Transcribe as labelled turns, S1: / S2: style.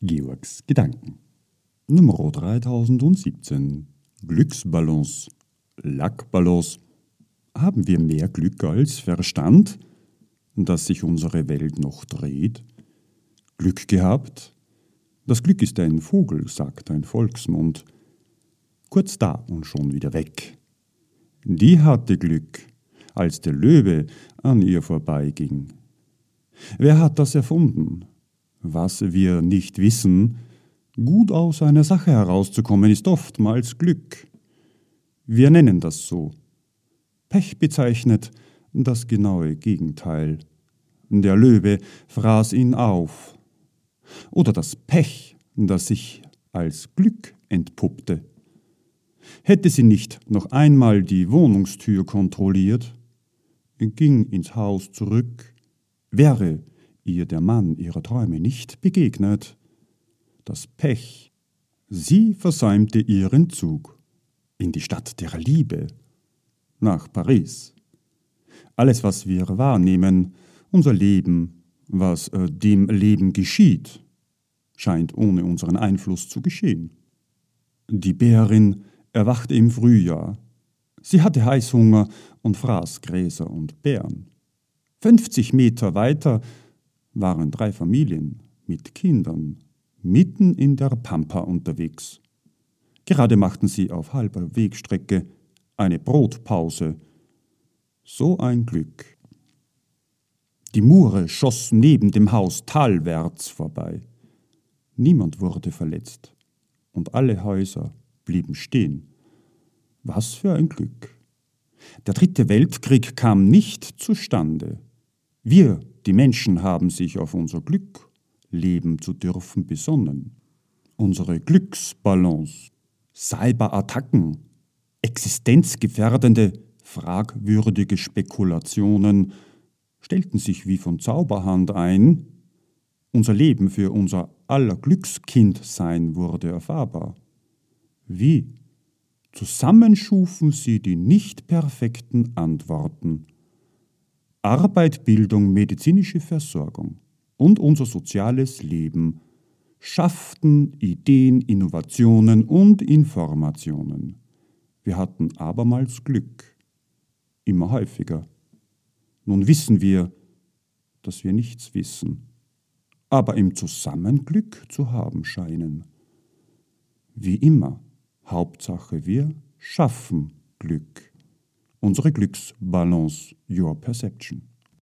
S1: Georgs Gedanken. Nummer 3017. Glücksballons. Lackballons. Haben wir mehr Glück als Verstand, dass sich unsere Welt noch dreht? Glück gehabt? Das Glück ist ein Vogel, sagt ein Volksmund. Kurz da und schon wieder weg. Die hatte Glück, als der Löwe an ihr vorbeiging. Wer hat das erfunden? Was wir nicht wissen, gut aus einer Sache herauszukommen, ist oftmals Glück. Wir nennen das so. Pech bezeichnet das genaue Gegenteil. Der Löwe fraß ihn auf. Oder das Pech, das sich als Glück entpuppte. Hätte sie nicht noch einmal die Wohnungstür kontrolliert, ging ins Haus zurück, wäre ihr der Mann ihrer Träume nicht begegnet, das Pech, sie versäumte ihren Zug in die Stadt der Liebe, nach Paris. Alles, was wir wahrnehmen, unser Leben, was äh, dem Leben geschieht, scheint ohne unseren Einfluss zu geschehen. Die Bärin erwachte im Frühjahr. Sie hatte Heißhunger und fraß Gräser und Beeren. 50 Meter weiter waren drei Familien mit Kindern mitten in der Pampa unterwegs. Gerade machten sie auf halber Wegstrecke eine Brotpause. So ein Glück. Die Mure schoss neben dem Haus talwärts vorbei. Niemand wurde verletzt und alle Häuser blieben stehen. Was für ein Glück. Der dritte Weltkrieg kam nicht zustande. Wir, die Menschen, haben sich auf unser Glück leben zu dürfen besonnen. Unsere Glücksbalance, Cyberattacken, existenzgefährdende, fragwürdige Spekulationen stellten sich wie von Zauberhand ein, unser Leben für unser aller Glückskindsein wurde erfahrbar. Wie? Zusammen schufen sie die nicht perfekten Antworten. Arbeit, Bildung, medizinische Versorgung und unser soziales Leben schafften Ideen, Innovationen und Informationen. Wir hatten abermals Glück, immer häufiger. Nun wissen wir, dass wir nichts wissen, aber im Zusammenglück zu haben scheinen. Wie immer Hauptsache wir schaffen Glück. Unsere Glücksbalance, Your Perception.